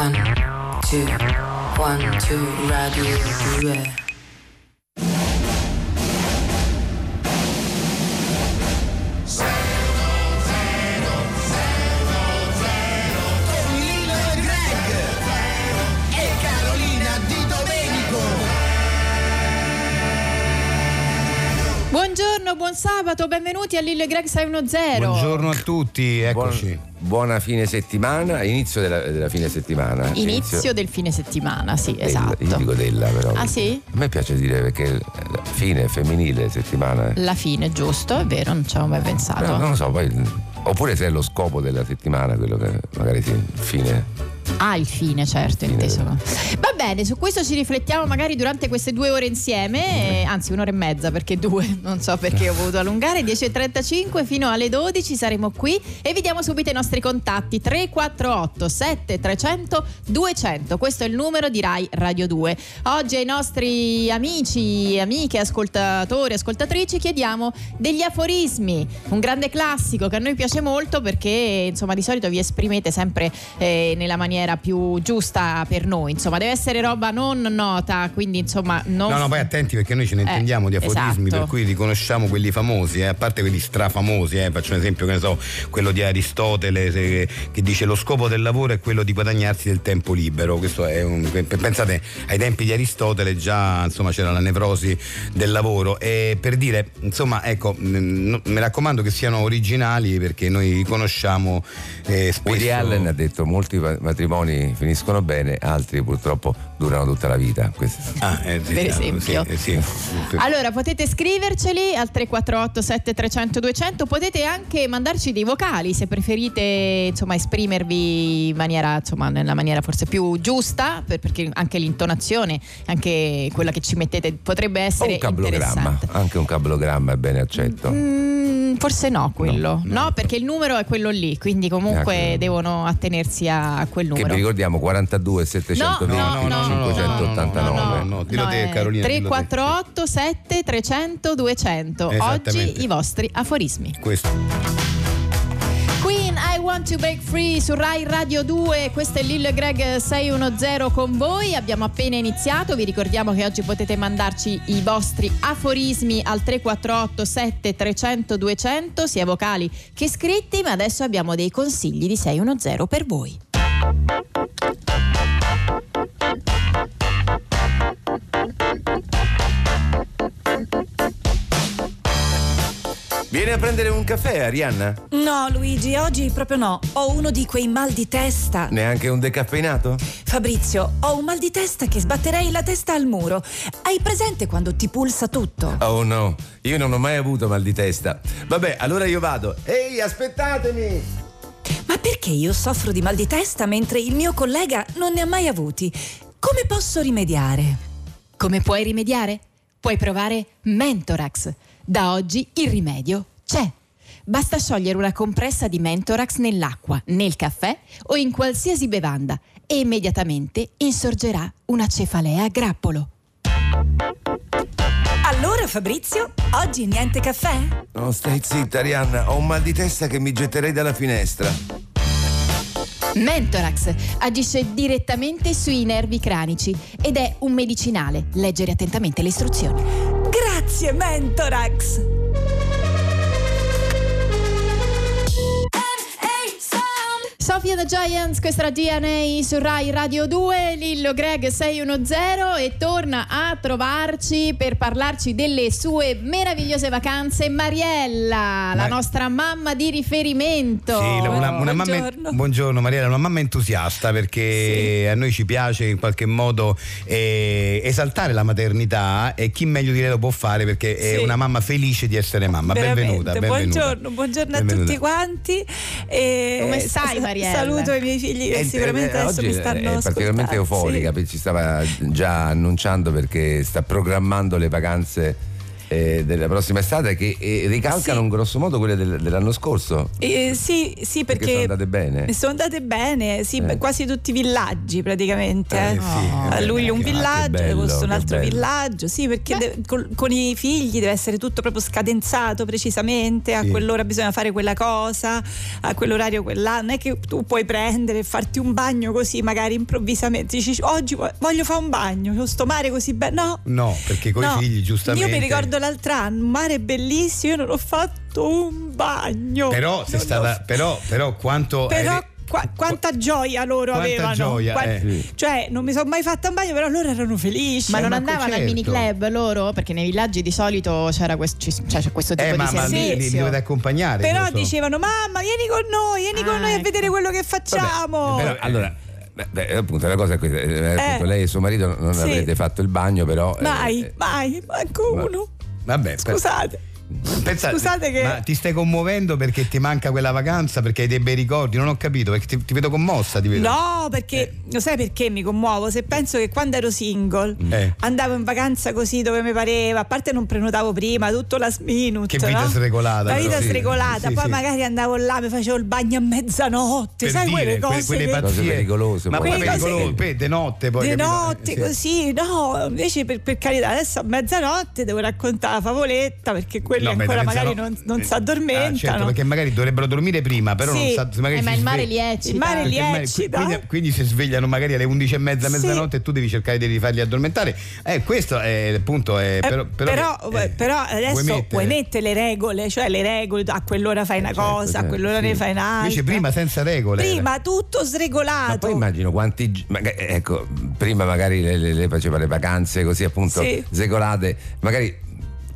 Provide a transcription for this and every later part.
One, two, one, two, radio 2. Buon sabato, benvenuti a Lillo e Greg 610. Buongiorno a tutti, eccoci. Buon- buona fine settimana, inizio della, della fine settimana. Inizio del fine settimana, sì, del- esatto. Io dico della però. Ah, sì? A me piace dire perché la fine femminile settimana. La fine, giusto, è vero, non ci avevo mai pensato. Però non lo so, poi. Oppure se è lo scopo della settimana, quello che magari sì, fine. Ah, il fine, certo, Fine. inteso. Va bene, su questo ci riflettiamo magari durante queste due ore insieme, eh, anzi un'ora e mezza perché due, non so perché ho voluto allungare, 10.35 fino alle 12 saremo qui e vi diamo subito i nostri contatti 348 7300 200, questo è il numero di Rai Radio 2. Oggi ai nostri amici, amiche, ascoltatori, ascoltatrici chiediamo degli aforismi, un grande classico che a noi piace molto perché insomma di solito vi esprimete sempre eh, nella maniera più giusta per noi, insomma deve essere roba non nota, quindi insomma non... No, no, poi attenti perché noi ce ne Eh, intendiamo di aforismi, esatto. per cui riconosciamo quelli famosi, eh, a parte quelli strafamosi, eh, faccio un esempio, che ne so, quello di Aristotele se- che dice lo scopo del lavoro è quello di guadagnarsi del tempo libero. Questo è un, pensate, ai tempi di Aristotele già insomma, c'era la nevrosi del lavoro. E per dire, insomma, ecco, mi raccomando che siano originali perché noi riconosciamo eh, spesso. Woody Allen ha detto molti ma- matrimoni finiscono bene, altri purtroppo durano tutta la vita. Questo- Ah, eh, sì, Per esempio. sì, eh, sì. Allora potete scriverceli al 348 7300 200, potete anche mandarci dei vocali se preferite insomma esprimervi in maniera insomma nella maniera forse più giusta per- perché anche l'intonazione, anche quella che ci mettete potrebbe O essere un cablogramma, interessante. anche un cablogramma è bene accetto. Mm, forse no quello, no, no. perché il numero è quello lì, quindi comunque Ecco. devono attenersi a quel Che numero. vi ricordiamo 42 720 No, no, no, no, 589. no, dillo te, è Carolina, dillo te. 348 7 300 200 Esattamente. oggi i vostri aforismi Questo. Queen I Want to Break Free su Rai Radio 2 questo è Lil Greg 610 con voi abbiamo appena iniziato vi ricordiamo che oggi potete mandarci i vostri aforismi al 348 7 300 200 sia vocali che scritti ma adesso abbiamo dei consigli di 610 per voi Vieni a prendere un caffè, Arianna? No, Luigi, oggi proprio no. Ho uno di quei mal di testa. Neanche un decaffeinato? Fabrizio, ho un mal di testa che sbatterei la testa al muro. Hai presente quando ti pulsa tutto? Oh no, io non ho mai avuto mal di testa. Vabbè, allora io vado. Ehi, aspettatemi! Perché io soffro di mal di testa mentre il mio collega non ne ha mai avuti? Come posso rimediare? Come puoi rimediare? Puoi provare Mentorax. Da oggi il rimedio c'è. Basta sciogliere una compressa di Mentorax nell'acqua, nel caffè o in qualsiasi bevanda e immediatamente insorgerà una cefalea a grappolo. Allora, Fabrizio, oggi niente caffè? No, stai zitta, Arianna. Ho un mal di testa che mi getterei dalla finestra. Mentorax agisce direttamente sui nervi cranici ed è un medicinale. Leggere attentamente le istruzioni. Grazie, Mentorax! Sofia the Giants, questa era DNA su Rai Radio 2, Lillo Greg 610 e torna a trovarci per parlarci delle sue meravigliose vacanze Mariella, la Ma- nostra mamma di riferimento. Sì, la- una, una mamma, Buongiorno. buongiorno Mariella, una mamma entusiasta perché a noi ci piace in qualche modo eh, esaltare la maternità e chi meglio di lei lo può fare perché è Sì. una mamma felice di essere mamma. Benvenuta, benvenuta. Buongiorno, buongiorno a Benvenuta. tutti quanti. E Come stai, Mariella? Saluto i miei figli che Eh, sicuramente eh, adesso oggi mi stanno è particolarmente ascoltando. euforica, Sì. perché ci stava già annunciando perché sta programmando le vacanze eh, della prossima estate che eh, ricalcano Sì. in grosso modo quelle del- dell'anno scorso. Eh, sì, sì, Perché perché, sono andate bene. Sono andate bene, sì, Eh. quasi tutti i villaggi praticamente. Sì, A luglio un ah, villaggio, agosto un altro bello. villaggio, sì, perché de- col- con i figli deve essere tutto proprio scadenzato precisamente, a Sì. quell'ora bisogna fare quella cosa, a quell'orario quella, non è che tu puoi prendere e farti un bagno così magari improvvisamente, dici oggi vo- voglio fare un bagno, sto mare così bello, no. No, perché con No. i figli giustamente. Io mi ricordo l'altro anno, un mare bellissimo, io non ho fatto un bagno. Però sei Non stata. ho- Però, però quanto. però eri- qua- quanta gioia loro Quanta avevano. gioia, Qua- eh. Cioè, non mi sono mai fatta un bagno, però loro erano felici. Ma non ma andavano al certo. mini club loro? Perché nei villaggi di solito c'era quest- ci- cioè, c'è questo tipo Eh, di mamma, li, li servizio. dovete accompagnare. Però so. dicevano, mamma, vieni con noi, vieni con Ah, noi a ecco. vedere quello che facciamo. Però, allora, beh, appunto, la cosa è questa: eh, appunto, lei e suo marito non Sì. avete fatto il bagno, però. eh, mai, eh, mai, manco ma- uno. Vabbè, Scusate. Pensa- scusate che- Ma ti stai commuovendo perché ti manca quella vacanza? Perché hai dei bei ricordi? Non ho capito, perché ti, ti vedo commossa. Ti vedo. No, perché lo sai perché mi commuovo? Se penso che quando ero single Eh. andavo in vacanza così dove mi pareva, a parte non prenotavo prima, tutto last minute. Che vita no? sregolata, La però, vita sì. sregolata, Sì, poi sì. magari andavo là, mi facevo il bagno a mezzanotte, Per sai dire, quelle que- cose. quelle che- pazzie. Cose pericolose, Ma poi. Quelle pericoloso, che- poi di notte poi. di capito? notte Eh, sì. così, no, invece per, per carità, adesso a mezzanotte devo raccontare la favoletta perché quelli No, ma ancora magari non, non eh, si addormentano. Ah, certo, perché magari dovrebbero dormire prima, però non Sì. sa, magari Eh, ma il mare li eccita. Il mare li eccita. Quindi, quindi si svegliano magari alle 11 e mezza, Sì. mezzanotte e tu devi cercare di rifarli addormentare. Eh, questo è il punto. È, Eh, però, però, eh, però adesso vuoi mettere? mettere le regole, cioè le regole, a quell'ora fai una certo, cosa, a certo, quell'ora sì. ne fai un'altra. Invece prima senza regole. Prima tutto Ma sregolato. poi immagino quanti. ecco, prima magari lei, faceva le vacanze così appunto Sì. segolate, magari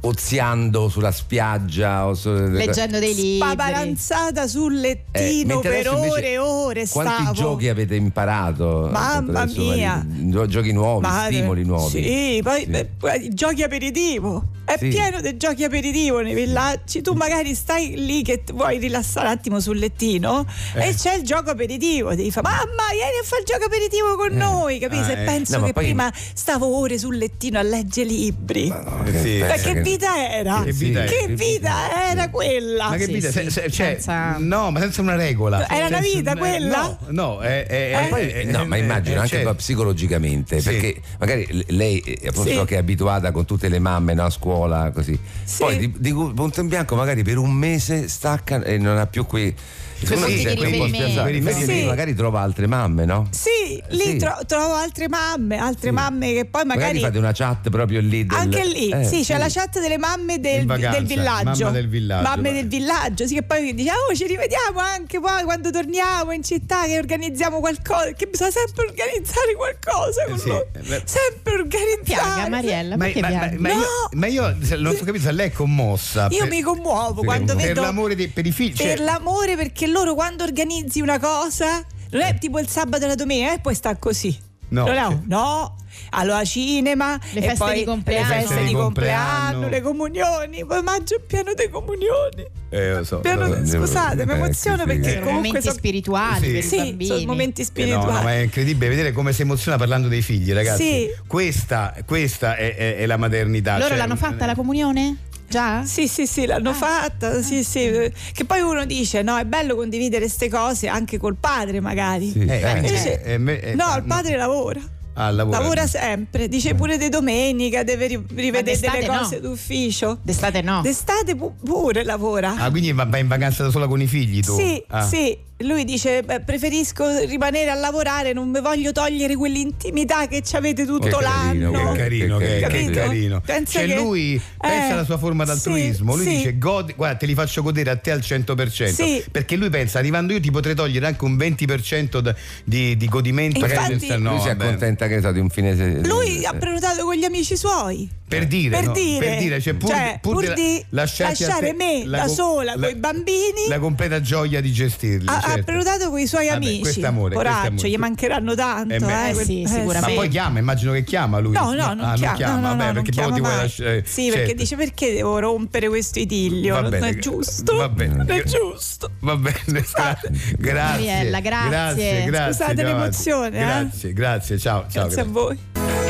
oziando sulla spiaggia o su- Leggendo dei libri. Spaparanzata sul Eh, lettino mentre per ore e ore Quanti stavo. giochi avete imparato? Mamma mia. Giochi nuovi, Ma- stimoli nuovi. Sì, poi Sì. beh, giochi aperitivo. È Sì. pieno di giochi aperitivo nei villaggi. Tu magari stai lì che vuoi rilassare un attimo sul lettino Eh. e c'è il gioco aperitivo. Devi fare, mamma, vieni a fare il gioco aperitivo con noi. Capisci? Ah, Se eh. penso No, ma che poi- prima stavo ore sul lettino a leggere libri. No, Eh, che sì. Ma che che- vita era? Che vita Che vita era quella? Ma che vita? sì, se- cioè, senza- No, ma senza una regola. Era una vita eh, quella? No, no, è, è- Ma è- poi- è- no, ma immagino è- anche poi psicologicamente, Sì. perché magari lei eh, appunto Sì. so che è abituata con tutte le mamme no, a scuola così. Sì. Poi di, di punto in bianco magari per un mese stacca e non ha più qui secondo me riferimento. spiazzato. Sì. Invece lì magari trova altre mamme, no? Sì, lì Sì. tro- trovo altre mamme, altre Sì. mamme che poi magari. fate una chat proprio lì del- Anche lì, eh, sì, c'è la chat delle mamme del, vacanza, del villaggio. del villaggio, Mamme va. del villaggio, sì, che poi dice, oh, ci rivediamo anche poi quando torniamo in città, che organizziamo qualcosa, che bisogna sempre organizzare qualcosa con eh, beh. Sempre organizzare. Piaga, Mariella, Ma, perché ma- ma- ma io, No! ma io se- non ho capito se lei è commossa. Io per, mi commuovo quando per vedo l'amore di- per i figli. per cioè- l'amore perché loro quando organizzi una cosa non è tipo il sabato e la domenica e poi sta così. No, no, no. Allora cinema, Le e feste poi di compleanno. le feste Di compleanno, le comunioni, poi maggio è pieno di comunioni. Eh, lo so, Pieno lo so. scusate, mi Eh, emoziono sì, perché Sono comunque momenti so- spirituali Sì. per i Sì, bambini. sono momenti Eh, no, spirituali. no, ma è incredibile vedere come si emoziona parlando dei figli, ragazzi. Sì. Questa, questa è, è- è la maternità. Loro cioè, l'hanno fatta la comunione? Già? Sì, sì, sì, l'hanno Ah. fatta, sì, sì. Che poi uno dice, no, è bello condividere queste cose anche col padre magari. Sì, Eh, eh, eh, Invece- eh, me- eh, no, il padre lavora. Ah, lavora. Lavora sempre, dice pure di domenica, deve ri- rivedere delle no. cose d'ufficio. D'estate no. D'estate pu- pure lavora. Ah, quindi va va in vacanza da sola con i figli tu? Sì, Ah. sì. Lui dice: beh, preferisco rimanere a lavorare, non mi voglio togliere quell'intimità che ci avete tutto Che carino, l'anno. Che carino, che, che Capito? carino. Pensa cioè che- lui pensa Eh, alla sua forma d'altruismo, sì, lui sì. dice "Godi- guarda te li faccio godere a te al 100%, Sì. perché lui pensa arrivando io ti potrei togliere anche un 20% d- di, di godimento. Infatti- Magari pensa, no, lui si accontenta che so, di un fine se- Lui eh, ha prenotato con gli amici suoi. Per dire, per no? dire, per dire, cioè pur, Cioè, pur pur di lasciare te me la da com- sola coi bambini. la completa gioia di gestirli. ha, ha certo. prenotato con i suoi Vabbè, amici. questo è amore, questo è Poraccio, amore. gli mancheranno tanto. Eh beh, eh, eh quel- sì, Ma sicuramente. poi chiama, immagino che chiama lui. No, no, non Ah, chiama. chiama, no, no, vabbè, perché chiama poi ti vuoi mai. lasciare. Sì, perché certo. dice perché devo rompere questo idillio? Non è giusto. va bene. Non è giusto. Va bene, Scusate. grazie. Mariella, grazie. Grazie, grazie. Scusate l'emozione, eh. Grazie, grazie, ciao. ciao Grazie a voi.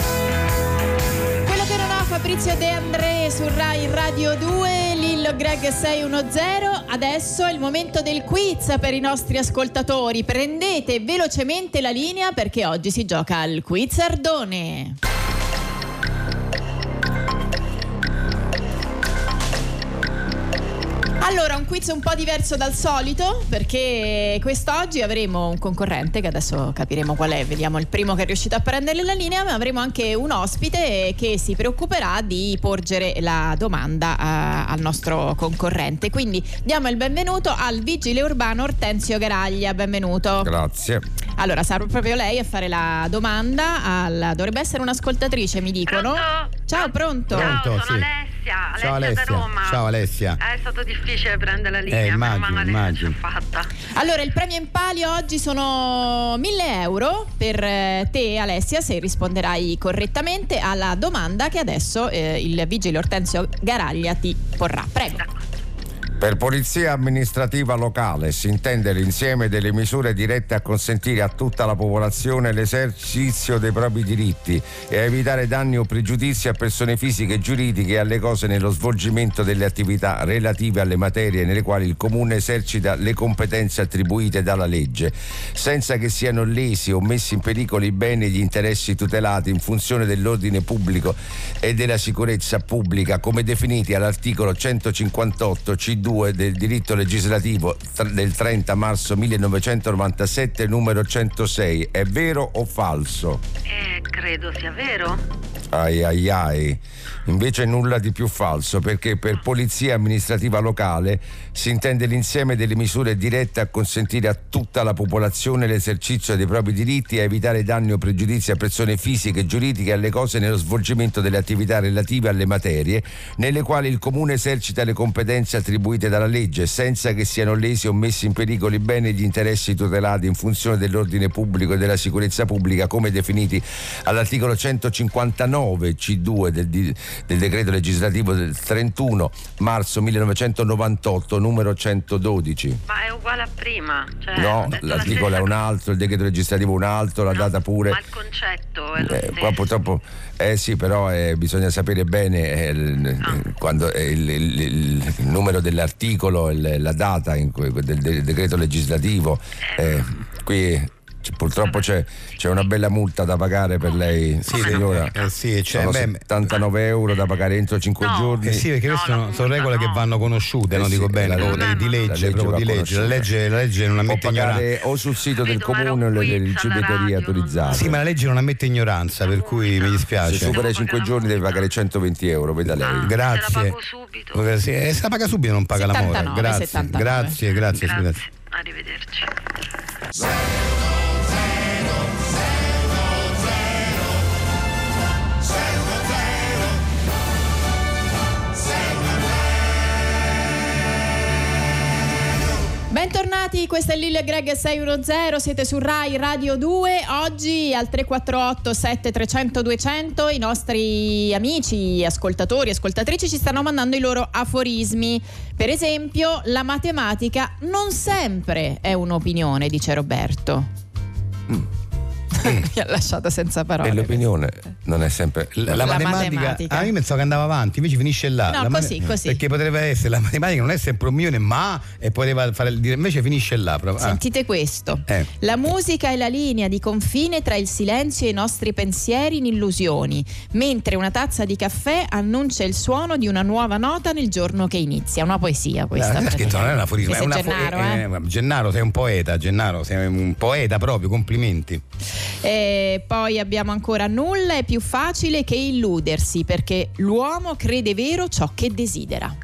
Fabrizio De André su Rai Radio 2, Lillo Greg 610. Adesso è il momento del quiz per i nostri ascoltatori. Prendete velocemente la linea perché oggi si gioca al quiz Ardone. Allora, un quiz un po' diverso dal solito perché quest'oggi avremo un concorrente che adesso capiremo qual è, vediamo il primo che è riuscito a prendere la linea, ma avremo anche un ospite che si preoccuperà di porgere la domanda uh, al nostro concorrente. Quindi diamo il benvenuto al vigile urbano Ortenzio Garaglia, benvenuto. Grazie. Allora, sarà proprio lei a fare la domanda, al... dovrebbe essere un'ascoltatrice, mi dicono. Pronto? Ciao, pronto? Ciao, Pronto, sono sì. Alessia, Alessia, Ciao Alessia. da Roma. Ciao Alessia. Eh, È stato difficile prendere la linea, Eh, immagino, immagino. fatta. Allora, il premio in palio oggi sono 1000 euro per eh, te, Alessia, se risponderai correttamente alla domanda che adesso eh, il vigile Ortenzio Garaglia ti porrà. Prego. Per polizia amministrativa locale si intende l'insieme delle misure dirette a consentire a tutta la popolazione l'esercizio dei propri diritti e a evitare danni o pregiudizi a persone fisiche e giuridiche e alle cose nello svolgimento delle attività relative alle materie nelle quali il comune esercita le competenze attribuite dalla legge, senza che siano lesi o messi in pericolo i beni e gli interessi tutelati in funzione dell'ordine pubblico e della sicurezza pubblica come definiti all'articolo 158 C2 del diritto legislativo del 30 marzo 1997 numero 106. È vero o falso? Eh, credo sia vero. Ai ai ai. Invece nulla di più falso perché per polizia amministrativa locale si intende l'insieme delle misure dirette a consentire a tutta la popolazione l'esercizio dei propri diritti e a evitare danni o pregiudizi a persone fisiche, giuridiche e alle cose nello svolgimento delle attività relative alle materie nelle quali il comune esercita le competenze attribuite dalla legge senza che siano lesi o messi in pericolo i beni e gli interessi tutelati in funzione dell'ordine pubblico e della sicurezza pubblica come definiti all'articolo 159 C2 del, del decreto legislativo del 31 marzo 1998 numero 112. Ma è uguale a prima. Cioè, No, l'articolo è un altro, il decreto legislativo un altro, la No, data pure. Ma il concetto è lo Eh, qua purtroppo, eh sì, però eh, bisogna sapere bene eh, il, Ah. quando, eh, il, il- il- numero dell'articolo, la data in cui- del, del decreto legislativo. eh, qui purtroppo c'è, c'è una bella multa da pagare per lei, Sì, signora. eh sì, c'è, Sono beh, 79 euro da pagare entro 5 No. giorni. Eh sì, perché No, queste la sono, sono regole no. che vanno conosciute, Eh non sì, dico bene, la legge- di, di la legge, legge di legge. La legge, la legge non ammette ignoranza. o sul sito del comune o riceveterie radio, autorizzate. Sì, ma la legge non ammette ignoranza, per cui mi Se dispiace. supera i 5 pagare la giorni deve multa. pagare 120 euro, veda lei. Ah, Grazie. Se la pago subito. Eh, eh, se la paga subito non paga l'amore. 79, Grazie, 79. grazie, grazie, Grazie. grazie. Arrivederci. Bentornati, questa è Lille Greg 610, siete su Rai Radio 2. Oggi al 348 7300 200 i nostri amici, ascoltatori, ascoltatrici ci stanno mandando i loro aforismi. Per esempio, la matematica non sempre è un'opinione, dice Roberto. Mi ha lasciato senza parole. E l'opinione non è sempre. La, La matematica, matematica. ah, io pensavo che andava avanti, invece finisce là. No, La così, così. Perché potrebbe essere la matematica non è sempre un milione, ma e poteva fare dire invece finisce là proprio. Ah. Sentite questo. Eh. La musica è la linea di confine tra il silenzio e i nostri pensieri in illusioni, mentre una tazza di caffè annuncia il suono di una nuova nota nel giorno che inizia. Una poesia questa. Ah, scritto, non è un aforismo, è una Gennaro, eh. eh, Gennaro, sei un poeta, Gennaro, sei un poeta proprio, complimenti. E poi abbiamo ancora nulla è più facile che illudersi perché l'uomo crede vero ciò che desidera.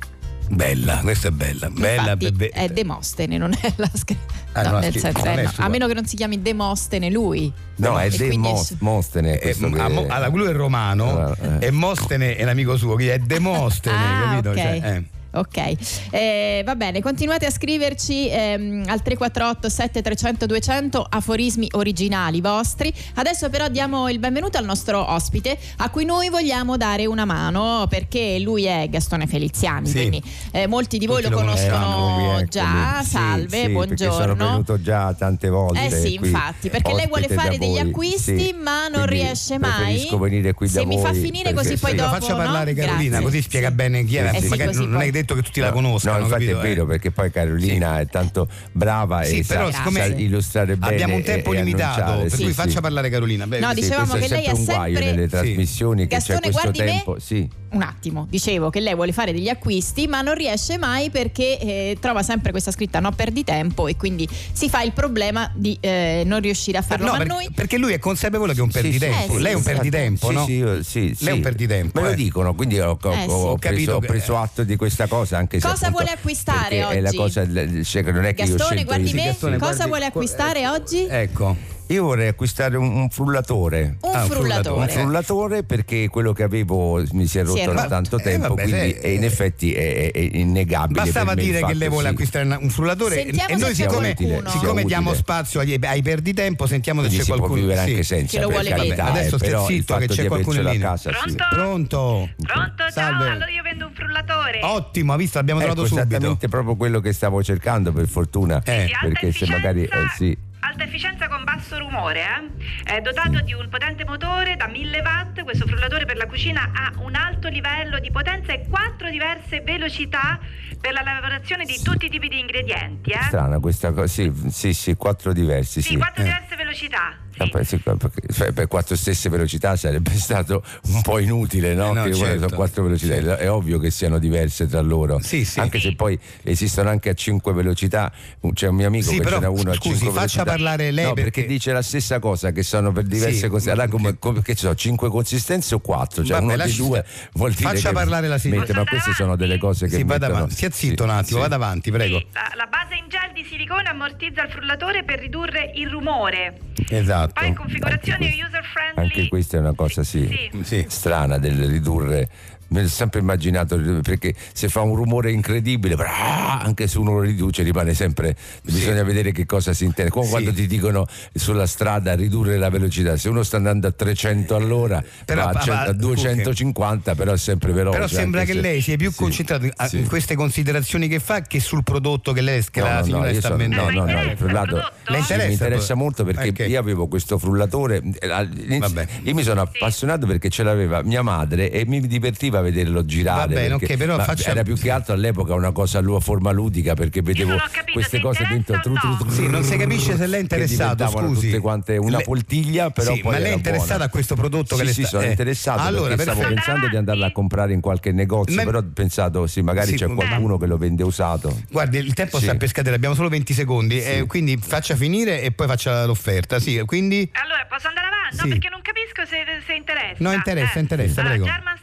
Bella, questa è bella, bella Infatti be- è Demostene, non è la scritta. Ah, no, nel senso, non eh, è no, a meno che non si chiami Demostene lui. No, è E De quindi Mos- su- Mostene. Eh, che- Mo- allora, lui è romano Ah, eh. e Mostene è l'amico suo, quindi è Demostene, Ah, capito? ok. Cioè, eh. Ok, Eh, va bene, continuate a scriverci ehm, al 348 7300 200 aforismi originali vostri. Adesso però diamo il benvenuto al nostro ospite a cui noi vogliamo dare una mano perché lui è Gastone Feliziani, Sì. quindi eh, molti di voi Tutti lo lo conoscono Eh, eccomi. già. Sì, Salve, sì, sono buongiorno. venuto già tante volte. Eh sì, qui, infatti, perché lei vuole fare degli acquisti, Sì, ma non quindi riesce mai. Venire qui Se da mi voi. fa finire così poi sì. Lo dopo, faccia no? parlare Carolina, Grazie. così spiega bene chi è. Eh sì, Magari non è detto che tutti la No, conoscano. No, infatti capito? è vero Eh. perché poi Carolina è tanto brava Sì, e però sa, siccome sa illustrare bene. abbiamo un e- tempo e limitato, annunciare, per sì, cui sì. faccia parlare Carolina. Beh, No, sì. dicevamo che è lei sempre è un guaio sempre- nelle Sì. trasmissioni che Gastone, c'è questo tempo. Sì. Un attimo, dicevo che lei vuole fare degli acquisti, ma non riesce mai perché eh, trova sempre questa scritta no perdi tempo e quindi si fa il problema di eh, non riuscire a farlo. No, ma per- noi perché lui è consapevole che è un Sì, sì, perditempo. Sì, Lei è un sì. perditempo, sì, no? Sì, sì, sì. Lei è un perditempo, Me lo eh. dicono, quindi ho, ho- Eh, sì. preso atto di questa cosa. Anche se Cosa vuole acquistare perché È la oggi? cosa, cioè, non è che io Gastone, scelto guardi io- me, cosa vuole acquistare oggi? Ecco. Io vorrei acquistare un, un frullatore. Un Ah, frullatore. Un frullatore perché quello che avevo mi si è rotto Si è da rotto. tanto Eh, tempo, vabbè, quindi sai, e in effetti è, è- è innegabile. Bastava dire che lei vuole sì. acquistare un frullatore Sentiamo e noi se c'è siccome, qualcuno. siccome diamo utile. spazio ai, ai perditempo sentiamo se Quindi c'è si qualcuno può vivere sì. anche senza Che lo vuole carità, vendere. Adesso eh, però il zitto, che c'è qualcuno in linea. casa sì. Pronto? Pronto? Pronto? Salve. Ciao, allora io vendo un frullatore. Ottimo, ha visto, l'abbiamo Ecco, trovato subito. esattamente proprio quello che stavo cercando per fortuna Eh, perché se magari eh, sì Alta efficienza con basso rumore, eh? È dotato di un potente motore da 1000 watt. Questo frullatore per la cucina ha un alto livello di potenza e quattro diverse velocità per la lavorazione di tutti i tipi di ingredienti, eh? strana questa cosa sì sì sì quattro diversi Sì, sì, quattro Eh. diverse velocità. Ah, per quattro stesse velocità sarebbe stato un po' inutile, no? Eh, no, che certo. sono quattro velocità, Certo. è ovvio che siano diverse tra loro. Sì, sì. Anche se poi esistono anche a cinque velocità. C'è un mio amico Sì, che però, ce n'ha uno a scusi, cinque faccia velocità. parlare lei No, perché... perché- dice la stessa cosa, che sono per diverse Sì, cose. Allora, come, come- che ci sono, cinque consistenze o quattro? Cioè, Vabbè, uno di due vuol dire Faccia che parlare la signora. mette, ma queste sono delle cose che Sì, vada mettono- avanti. Sia zitto sì, un attimo, sì. vada avanti, prego. Sì, la, la base in gel di silicone ammortizza il frullatore per ridurre il rumore. Esatto. Poi in configurazione Anche user friendly. Anche questa è una cosa Sì. Sì. strana del ridurre. Me l'ho sempre immaginato perché se fa un rumore incredibile, brah, anche se uno lo riduce rimane sempre. Bisogna vedere che cosa si intende. Come Sì. quando ti dicono sulla strada ridurre la velocità, se uno sta andando a 300 all'ora, Però, va a, ma- cento- a ma- 250, però è sempre veloce. Però sembra che se- lei sia più sì, concentrato in- sì. queste considerazioni che fa che sul prodotto che lei che No, la no, no, signora sta sono- vendendo. no, no, no, il frullato? Le interessa? mi interessa molto perché Ok. io avevo questo frullatore eh, io mi sono appassionato perché ce l'aveva mia madre e mi divertiva vederlo girare Va bene, perché- ok, però ma faccia- era più che altro all'epoca una cosa a lua forma ludica perché vedevo capito, queste cose dentro interessa o no? Sì, non si capisce se lei è interessato, scusi. tutte quante una Le- poltiglia però Sì, poi ma lei è buona. a questo prodotto che sì, le sì, sta- sono eh. interessato Allora, perché stavo pensando di andarla a comprare in qualche negozio Ma- però ho pensato sì magari Sì, c'è qualcuno che lo vende usato Guardi, il tempo Sì. sta per scadere, abbiamo solo 20 secondi, eh, quindi faccia finire e poi faccia l'offerta. Sì, quindi Allora, posso andare avanti? No, Sì. perché non capisco se, se interessa. No, interessa, interessa, Allora, prego. German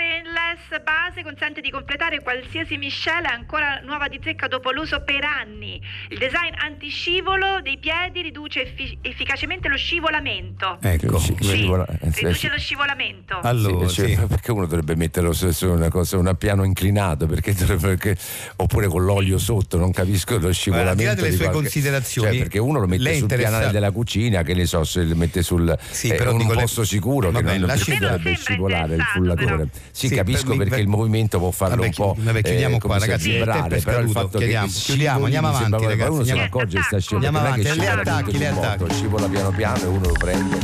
natin. Stainless base consente di completare qualsiasi miscela ancora nuova di zecca dopo l'uso per anni. Il design antiscivolo dei piedi riduce effi- efficacemente lo scivolamento. ecco. Sì, Sì, scivola- eh, sì, riduce sì. lo scivolamento. Allora, Sì, sì. cioè, perché uno dovrebbe metterlo su, su una cosa, un piano inclinato perché dovrebbe- perché- oppure con l'olio sotto, non capisco lo scivolamento. Al di là delle di sue qualche- considerazioni, Cioè, perché uno lo mette sul interessa- pianale della cucina, che ne so, se lo mette sul Sì, eh, però un dico, le- posto sicuro Vabbè, che non dovrebbe Sembra scivolare il frullatore. però. Sì, Sì, capisco per- perché per- il movimento può farlo Vabbè, un po'. vabbè, chiudiamo come qua, ragazzi, vibrare, è però il fatto chiediamo. che Chiudiamo, andiamo avanti, poi uno se ne ragazzi, accorge e sta Andiamo scivolando, che avanti, le scivola attacchi, le attacchi. scivola piano piano e uno lo prende.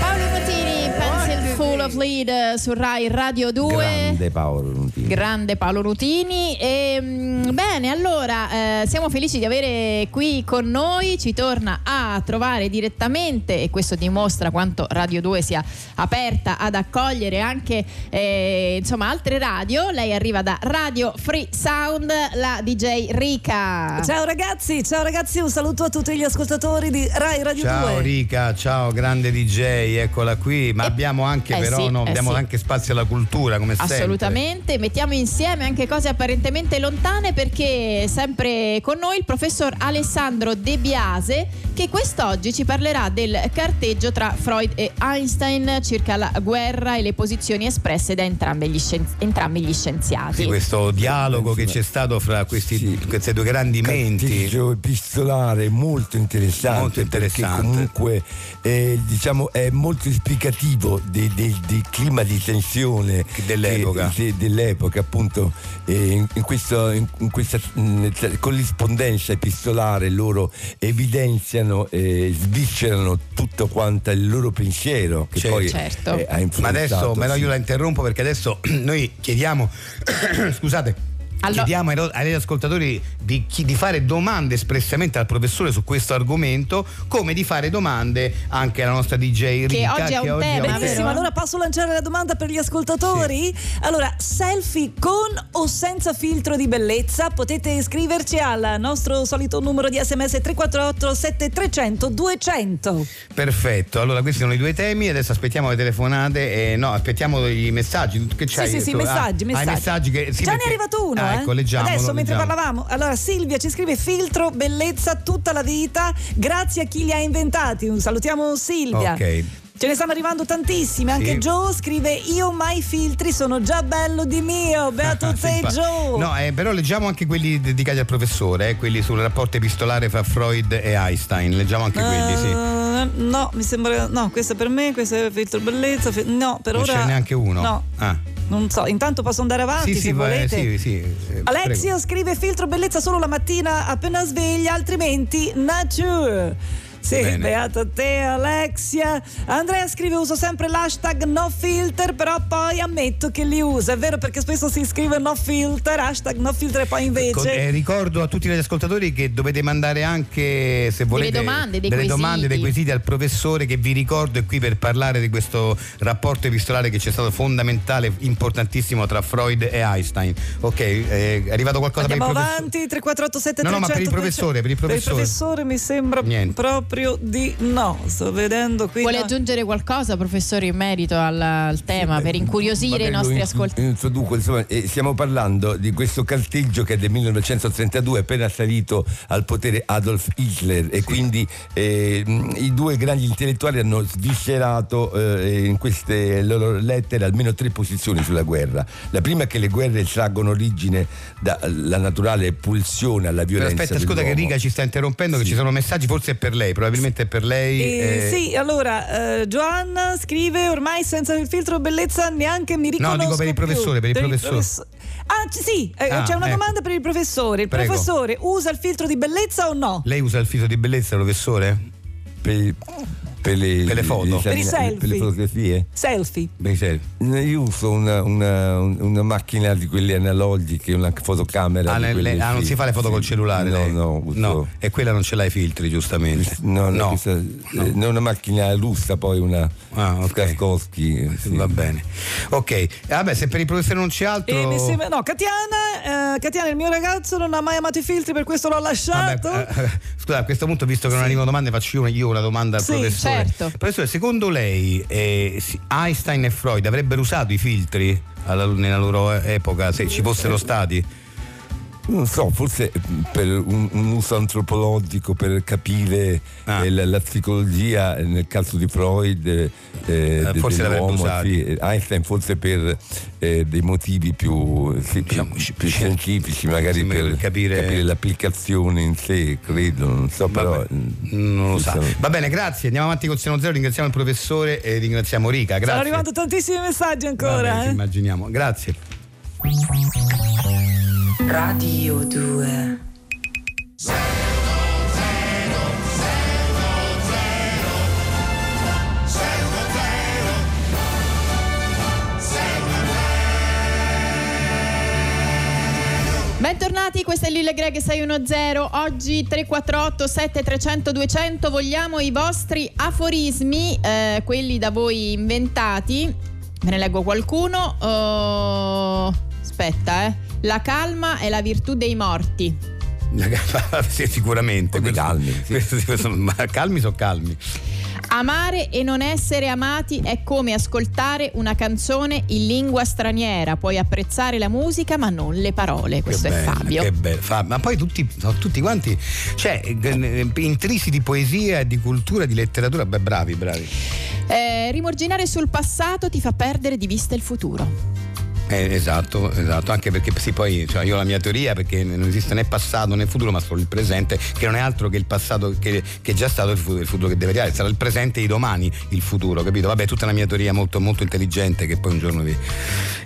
Paolo Nutini, Pencil Full of Lead eh, su Rai Radio 2. Grande Paolo Nutini. Grande Paolo Nutini. E, mm, bene, allora eh, siamo felici di avere qui con noi. Ci torna a trovare direttamente, e questo dimostra quanto Radio 2 sia aperta ad accogliere anche eh, insomma altre radio. Lei arriva da Radio Free Sound, la DJ Rica. Ciao ragazzi, ciao ragazzi, un saluto a tutti gli ascoltatori di Rai Radio Ciao 2. Rica, ciao grande DJ, eccola qui, ma Eh, abbiamo anche eh però sì, no, eh abbiamo sì. anche spazio alla cultura come sempre. Assolutamente, mettiamo insieme anche cose apparentemente lontane perché sempre con noi il professor Alessandro De Biase che quest'oggi ci parlerà del carteggio tra Freud e Einstein circa la guerra e le posizioni espresse da entrambi gli, scienzi- entrambi gli scienziati. Sì, questo dialogo che c'è stato fra questi, Sì. queste due grandi menti. Carteggio epistolare molto interessante, Molto interessante. comunque eh, diciamo, è molto esplicativo de- de- del clima di tensione Dell'epoca. che- de- dell'epoca appunto eh, in, in questo- in- in questa mh, tra- corrispondenza epistolare loro evidenziano e sviscerano tutto quanto il loro pensiero che Certo. poi Certo. eh, ha Ma adesso, me lo sì. io la interrompo perché adesso noi chiediamo, scusate. Allora- Chiediamo ai, agli ascoltatori di, chi- di fare domande espressamente al professore su questo argomento, come di fare domande anche alla nostra DJ Ricca. oggi ha un tema. Benissimo, allora posso lanciare la domanda per gli ascoltatori? Allora, selfie con o senza filtro di bellezza? Potete iscriverci al nostro solito numero di sms 348 7300 200. Perfetto, allora questi sono i due temi, adesso aspettiamo le telefonate, e no, aspettiamo i messaggi. Che c'hai? sì, sì, Tu- messaggi, ah, messaggi. messaggi che, sì, Già ne perché- è arrivato uno, Ah, eh? Ecco, leggiamolo. Adesso, mentre leggiamolo. parlavamo, allora Silvia ci scrive filtro, bellezza tutta la vita, grazie a chi li ha inventati. Un salutiamo Silvia. Ok. Ce ne stanno arrivando tantissime, anche Sì. Joe scrive io mai filtri sono già bello di mio, beato te Joe. No, eh, però leggiamo anche quelli dedicati al professore, eh, quelli sul rapporto epistolare fra Freud e Einstein. Leggiamo anche quelli, sì. Eh, no, mi sembra. No, questo è per me, questo è filtro bellezza. no, per Non ora. ce n'è neanche uno? No. Ah. Non so, intanto posso andare avanti Sì, se sì, va- volete. sì, sì, eh, Alexio prego. scrive filtro bellezza solo la mattina appena sveglia, altrimenti nature. Sì, Bene. beata te Alexia. Andrea scrive uso sempre l'hashtag no filter, però poi ammetto che li usa. È vero perché spesso si scrive no filter, hashtag no filter e poi Con- invece... eh, ricordo a tutti gli ascoltatori che dovete mandare anche se volete domande, dei delle quesiti. domande, dei quesiti al professore che vi ricordo è qui per parlare di questo rapporto epistolare che c'è stato fondamentale, importantissimo tra Freud e Einstein. Ok, eh, è arrivato qualcosa Andiamo per il professore? avanti 3487 No, no, ma per il professore, per il professore. professore mi sembra Niente. proprio di no. Sto vedendo qui. Vuole no. aggiungere qualcosa, professore, in merito al, al tema per incuriosire Vabbè, i nostri in- ascoltatori? Introduco, insomma, eh, stiamo parlando di questo carteggio che è del 1932, appena salito al potere Adolf Hitler e quindi eh, i due grandi intellettuali hanno sviscerato eh, in queste loro lettere almeno tre posizioni sulla guerra. La prima è che le guerre traggono origine dalla naturale pulsione alla Però violenza. aspetta, scusa che. Riga ci sta interrompendo, che Sì. ci sono messaggi, forse è per lei, probabilmente è per lei. Eh, eh, Sì, allora eh, Joanna scrive ormai senza il filtro bellezza neanche mi riconosco dico per il più." professore, per il professore. professo- Ah, c- sì, eh, Ah, c'è una ecco. domanda per il professore. Il Prego. professore usa il filtro di bellezza o no? Lei usa il filtro di bellezza, professore? Per, per le, Per le foto. Per i selfie. per le fotografie. Selfie. Beh, serio. Io uso una, una- una macchina di quelle analogiche, una fotocamera. Ah, quelle, le- ah, non si fa le foto sì. col cellulare? No, lei? no, uso- no. E quella non ce l'ha i filtri, giustamente. No, no, questa- eh, non è una macchina russa, poi una Ah, ok. Skarskovsky, sì. Va bene. Ok, vabbè, se per il professore non c'è altro. E mi sembra, no, Catiana, eh, Catiana, il mio ragazzo non ha mai amato i filtri, per questo l'ho Vabbè, lasciato. eh, scusa, a questo punto, visto che non arrivano domande, faccio io, io una domanda al Sì, professore. Certo. Professore, secondo lei eh, Einstein e Freud avrebbero usato i filtri alla- nella loro epoca, se ci fossero stati? Non so, forse per un, un uso antropologico per capire Ah. eh, la, la psicologia, eh, nel caso di Freud, eh, eh, de- forse l'avrebbe dell'uomo, usati. sì, eh, Einstein forse per eh, dei motivi più, sì, più- Diciamo, più sci- scientifici, magari sì, per, per capire- l'applicazione in sé, credo, non so, però... Vabbè, mm, non lo sa. insomma. Va bene, grazie. Andiamo avanti con Seno Zero. Ringraziamo il professore e ringraziamo Rica. Grazie. Stanno arrivando tantissimi messaggi Va ancora. eh. immaginiamo. Grazie. Radio 2 Bentornati, questa è Lille Greg 610. Oggi 348 7300 200 vogliamo i vostri aforismi, eh, quelli da voi inventati. Me ne leggo qualcuno. Oh, aspetta, eh. La calma è la virtù dei morti. sì, sicuramente. Questo- calmi, sì. questo- questo- ma calmi sono calmi. Amare e non essere amati è come ascoltare una canzone in lingua straniera. Puoi apprezzare la musica ma non le parole. Questo che è bello, Fabio. Che bello. Fabio. Ma poi tutti, tutti quanti, cioè, eh, intrisi di poesia, di cultura, di letteratura. Beh, bravi, bravi. Eh, rimorginare sul passato ti fa perdere di vista il futuro. Eh, esatto, esatto, anche perché sì, poi cioè, io ho la mia teoria perché non esiste né passato né futuro, ma solo il presente, che non è altro che il passato che, che è già stato il futuro, il futuro, che deve arrivare, sarà il presente di domani il futuro, capito? Vabbè, tutta la mia teoria molto, molto intelligente che poi un giorno vi,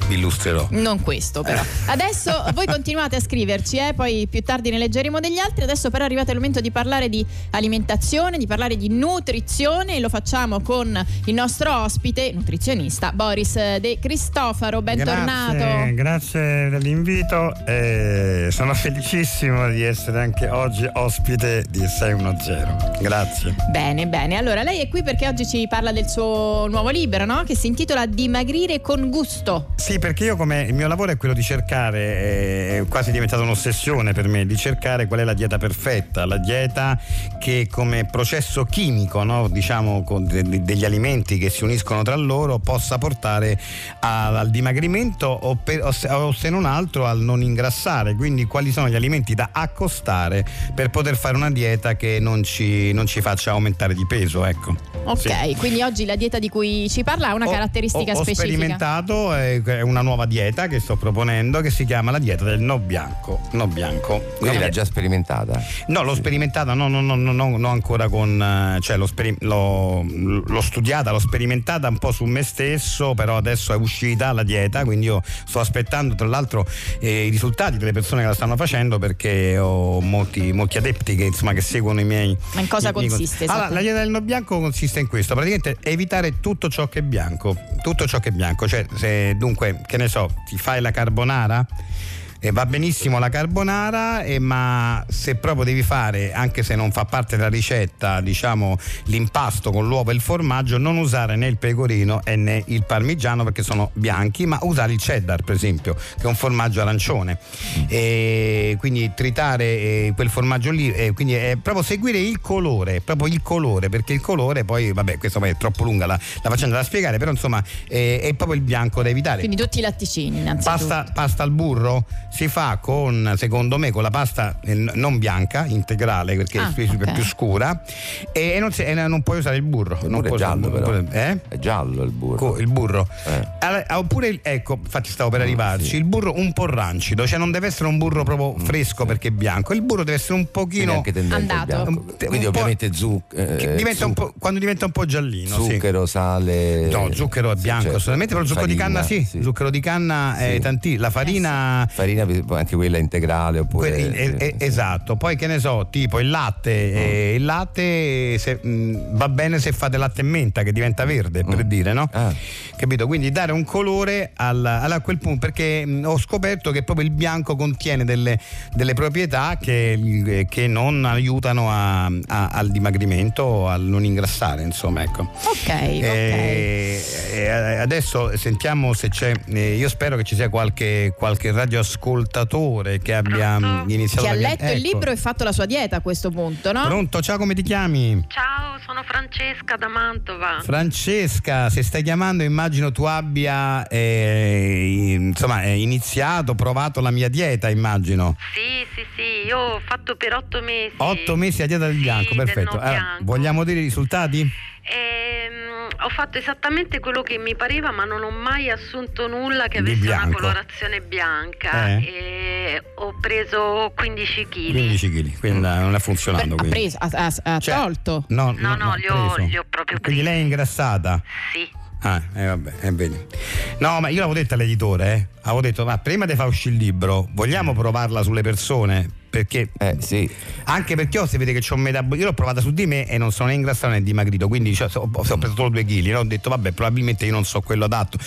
vi illustrerò. Non questo, però. Adesso voi continuate a scriverci, eh? poi più tardi ne leggeremo degli altri. Adesso, però, è arrivato il momento di parlare di alimentazione, di parlare di nutrizione e lo facciamo con il nostro ospite, nutrizionista Boris De Cristofaro. Bentornato. Grazie, grazie dell'invito e sono felicissimo di essere anche oggi ospite di 610. Grazie. Bene, bene. Allora, lei è qui perché oggi ci parla del suo nuovo libro, no? Che si intitola Dimagrire con gusto. Sì, perché io come il mio lavoro è quello di cercare, è quasi diventata un'ossessione per me, di cercare qual è la dieta perfetta, la dieta che come processo chimico, no? diciamo, degli alimenti che si uniscono tra loro, possa portare al dimagrimento o, per, o, se, o, se, non altro al non ingrassare, quindi quali sono gli alimenti da accostare per poter fare una dieta che non ci, non ci faccia aumentare di peso. Ecco. Ok, sì. quindi oggi la dieta di cui ci parla ha una ho, caratteristica ho, specifica. Ho sperimentato è una nuova dieta che sto proponendo che si chiama la dieta del no bianco. No bianco. Quindi no, l'ha già sperimentata? No, l'ho sperimentata, no, no, no, no, no, no ancora con, cioè l'ho, speri, l'ho, l'ho studiata, l'ho sperimentata un po' su me stesso, però adesso è uscita la dieta, quindi io sto aspettando tra l'altro eh, i risultati delle persone che la stanno facendo perché ho molti, molti adepti che, insomma, che seguono i miei. Ma in cosa i, consiste? Allora, la dieta del no bianco consiste in questo: praticamente evitare tutto ciò che è bianco. Tutto ciò che è bianco. Cioè, se dunque, che ne so, ti fai la carbonara eh, va benissimo la carbonara, eh, ma se proprio devi fare, anche se non fa parte della ricetta, diciamo l'impasto con l'uovo e il formaggio, non usare né il pecorino e né il parmigiano perché sono bianchi, ma usare il cheddar, per esempio, che è un formaggio arancione. E quindi tritare eh, quel formaggio lì, quindi è proprio seguire il colore, proprio il colore, perché il colore poi, vabbè, questo poi è troppo lunga la, la faccenda da spiegare, però insomma è proprio il bianco da evitare. Quindi tutti i latticini, innanzitutto. Pasta, pasta al burro si fa con, secondo me, con la pasta non bianca, integrale, perché ah, è okay. più scura, e non, si, e non, puoi usare il burro. Il non burro è giallo, però. Eh? È giallo il burro. Il burro. Eh. Allora, oppure, ecco, infatti stavo per arrivarci, sì. il burro un po' rancido, cioè non deve essere un burro proprio fresco perché è bianco, il burro deve essere un pochino... Andato. bianco. Un Quindi ovviamente zucchero. che diventa un po', quando diventa un po' giallino. sì. zucchero, sale. No, zucchero è Sì, bianco, certo. assolutamente, però il zucchero di Farina, canna sì, zucchero di canna è Sì. tanti, la farina Farina, anche quella integrale oppure. Que- eh, eh, esatto, poi che ne so, tipo il latte, eh, il latte se- mh, va bene se fate latte e menta che diventa verde, per Mm. dire, no? Ah. Capito? Quindi dare un colore al- al- a quel punto, perché mh, ho scoperto che proprio il bianco contiene delle, delle proprietà che, che non aiutano a- a- al dimagrimento al non ingrassare, insomma, ecco. Ok. E- e adesso sentiamo se c'è. eh, io spero che ci sia qualche, qualche radioascoltatore che abbia Pronto? iniziato Che ha la via- letto il ecco. libro e fatto la sua dieta a questo punto, no? Pronto, ciao, come ti chiami? Ciao, sono Francesca da Mantova. Francesca, se stai chiamando immagino tu abbia eh, insomma, eh, iniziato, provato la mia dieta, immagino. Sì, sì, sì, io ho fatto per otto mesi. Otto mesi a dieta del Sì, bianco, del perfetto. Allora, bianco. vogliamo dire i risultati? Ehm, ho fatto esattamente quello che mi pareva, ma non ho mai assunto nulla che avesse una colorazione bianca. Eh? E ho preso 15 kg. 15 kg, quindi non è funzionato. Ha quindi. preso, ha, ha- ha Cioè, tolto. No, No, no, li ho- li ho proprio Quindi presi. lei è ingrassata? Sì. Ah, eh, vabbè, eh, vedi. No, ma io l'avevo detto all'editore, eh. Avevo detto, ma prima di far uscire il libro, vogliamo provarla sulle persone? Perché Eh sì. anche perché io si vede che c'ho un metabolismo. Io l'ho provata su di me e non sono né ingrassato né dimagrito. Quindi cioè, so- ho, ho preso solo due chili. no? Ho detto, vabbè, probabilmente io non so quello adatto.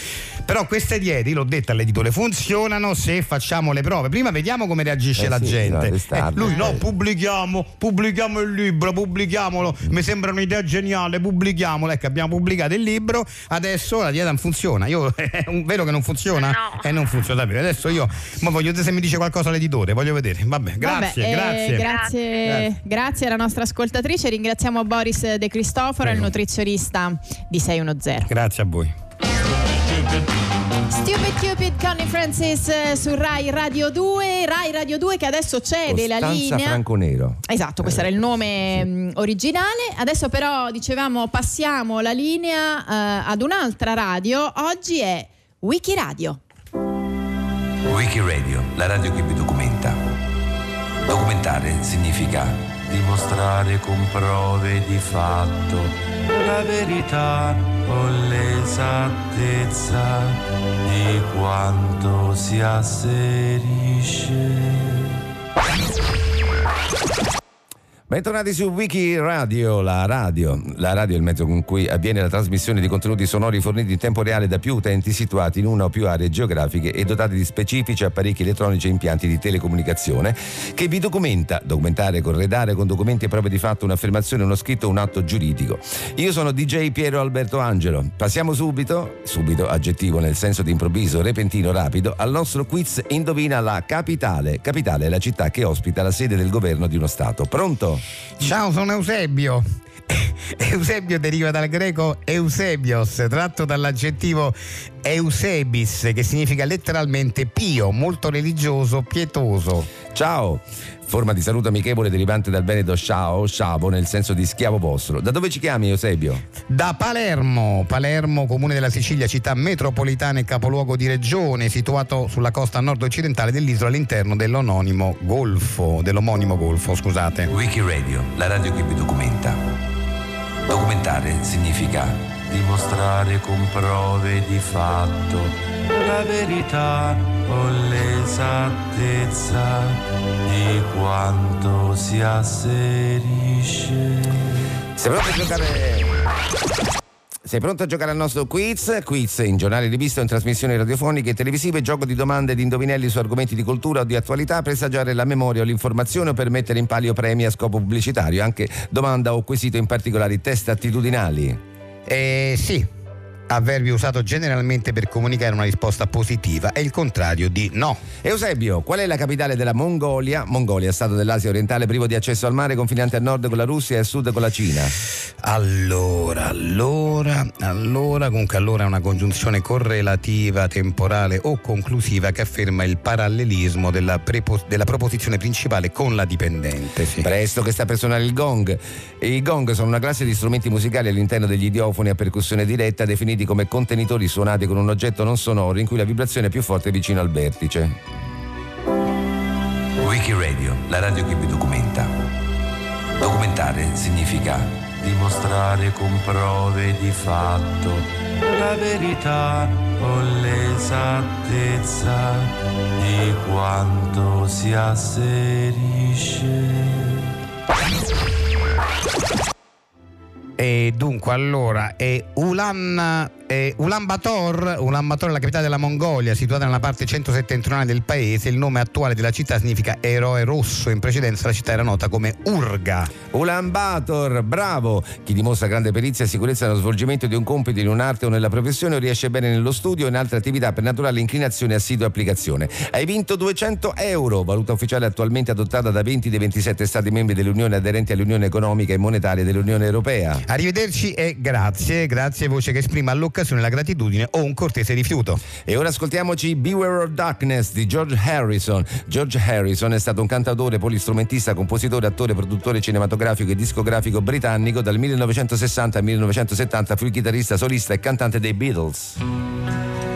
Però queste diete, l'ho detto all'editore, funzionano se facciamo le prove. Prima vediamo come reagisce Eh la sì, gente. Eh, testarle. lui no, Eh. pubblichiamo, pubblichiamo il libro, pubblichiamolo. Mi sembra un'idea geniale, pubblichiamolo. Ecco, abbiamo pubblicato il libro, adesso la dieta non funziona. Io è un- vero che non funziona? No. E non funziona davvero. Adesso io ma voglio vedere se mi dice qualcosa l'editore, voglio vedere. Vabbè, grazie. Grazie, Vabbè, grazie. eh, grazie, Grazie. grazie alla nostra ascoltatrice. Ringraziamo Boris De Cristoforo, il Prego. nutrizionista di 610. Grazie a voi. Stupid Cupid Connie Francis eh, su Rai Radio 2. Rai Radio 2 che adesso cede la Costanza linea. Franconero. Esatto, questo era il nome mh, originale. Adesso però dicevamo passiamo la linea eh, ad un'altra radio. Oggi è Wiki Radio. Wikiradio, la radio che vi documenta. Documentare significa dimostrare con prove di fatto la verità o l'esattezza di quanto si asserisce. Bentornati su Wiki Radio, la radio. La radio è il mezzo con cui avviene la trasmissione di contenuti sonori forniti in tempo reale da più utenti situati in una o più aree geografiche e dotati di specifici apparecchi elettronici e impianti di telecomunicazione che vi documenta. Documentare, corredare con documenti e prove di fatto un'affermazione, uno scritto o un atto giuridico. Io sono DJ Piero Alberto Angelo. Passiamo subito, subito aggettivo nel senso di improvviso, repentino, rapido, al nostro quiz Indovina la capitale. Capitale è la città che ospita la sede del governo di uno Stato. Pronto? Ciao, sono Eusebio. Eusebio deriva dal greco Eusebios, tratto dall'aggettivo Eusebis, che significa letteralmente pio, molto religioso, pietoso. Ciao! Forma di saluto amichevole derivante dal veneto ciao, sciavo nel senso di schiavo vostro. Da dove ci chiami Eusebio? Da Palermo, Palermo, comune della Sicilia, città metropolitana e capoluogo di regione, situato sulla costa nord-occidentale dell'isola all'interno dell'omonimo golfo, dell'omonimo golfo, scusate. Wikiradio, la radio che vi documenta. Documentare significa dimostrare con prove di fatto la verità o l'esattezza di quanto si asserisce. Sei pronto a giocare? Sei pronto a giocare al nostro quiz? Quiz in giornali, riviste o in trasmissioni radiofoniche e televisive, gioco di domande ed indovinelli su argomenti di cultura o di attualità, presaggiare la memoria o l'informazione o per mettere in palio premi a scopo pubblicitario, anche domanda o quesito in particolari test attitudinali. Eh sì, avverbi usato generalmente per comunicare una risposta positiva è il contrario di no. Eusebio, qual è la capitale della Mongolia? Mongolia, stato dell'Asia orientale privo di accesso al mare, confinante a nord con la Russia e a sud con la Cina. Allora, allora, allora, comunque allora è una congiunzione correlativa, temporale o conclusiva che afferma il parallelismo della, prepo- della proposizione principale con la dipendente. Sì. Presto che sta per suonare il gong. I gong sono una classe di strumenti musicali all'interno degli idiofoni a percussione diretta definiti come contenitori suonati con un oggetto non sonoro in cui la vibrazione è più forte vicino al vertice. Wikiradio, la radio che vi documenta. Documentare significa dimostrare con prove di fatto la verità o l'esattezza di quanto si asserisce. E dunque allora è Ulan, è Ulaanbaatar, Ulaanbaatar è la capitale della Mongolia, situata nella parte centro-settentrionale del paese. Il nome attuale della città significa eroe rosso. In precedenza la città era nota come Urga. Ulaanbaatar, bravo! Chi dimostra grande perizia e sicurezza nello svolgimento di un compito in un'arte o nella professione o riesce bene nello studio o in altre attività per naturale inclinazione, assidua applicazione. Hai vinto 200 euro, valuta ufficiale attualmente adottata da 20 dei 27 Stati membri dell'Unione aderenti all'Unione economica e monetaria dell'Unione Europea. Arrivederci e grazie, grazie voce che esprima all'occasione la gratitudine o un cortese rifiuto. E ora ascoltiamoci Beware of Darkness di George Harrison. George Harrison è stato un cantautore, polistrumentista, compositore, attore, produttore cinematografico e discografico britannico. Dal 1960 al 1970 fu il chitarrista, solista e cantante dei Beatles.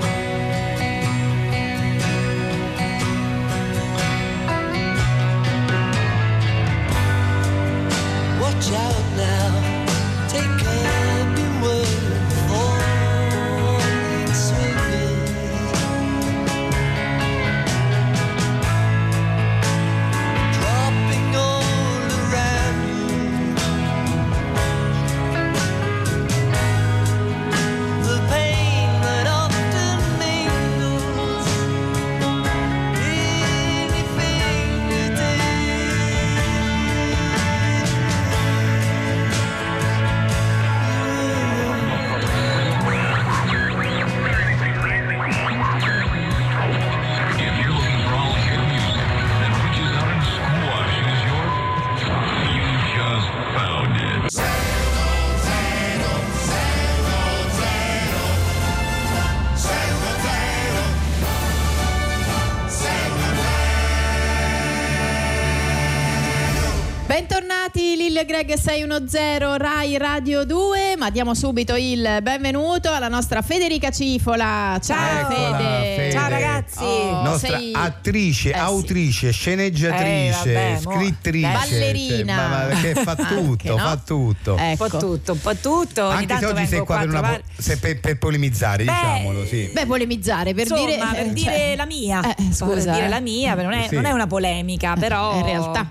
610 Rai Radio 2, ma diamo subito il benvenuto alla nostra Federica Cifola. Ciao Eccola, Fede. Fede. Ciao ragazzi. Oh, nostra sei- attrice, Eh, sì. autrice, sceneggiatrice, Eh, vabbè, mo- scrittrice, Ballerina. cioè, ma- ma perché fa Anche, tutto, no? fa tutto. Un Ecco. po' tutto, un po' tutto. Ogni Anche se oggi sei qua per, una trovare- se per, per polemizzare, Beh, diciamolo, sì. Beh, polemizzare per Insomma, dire per eh, dire cioè- la mia, Eh, scusa, per dire eh. la mia, non è, Sì. non è una polemica, però in realtà.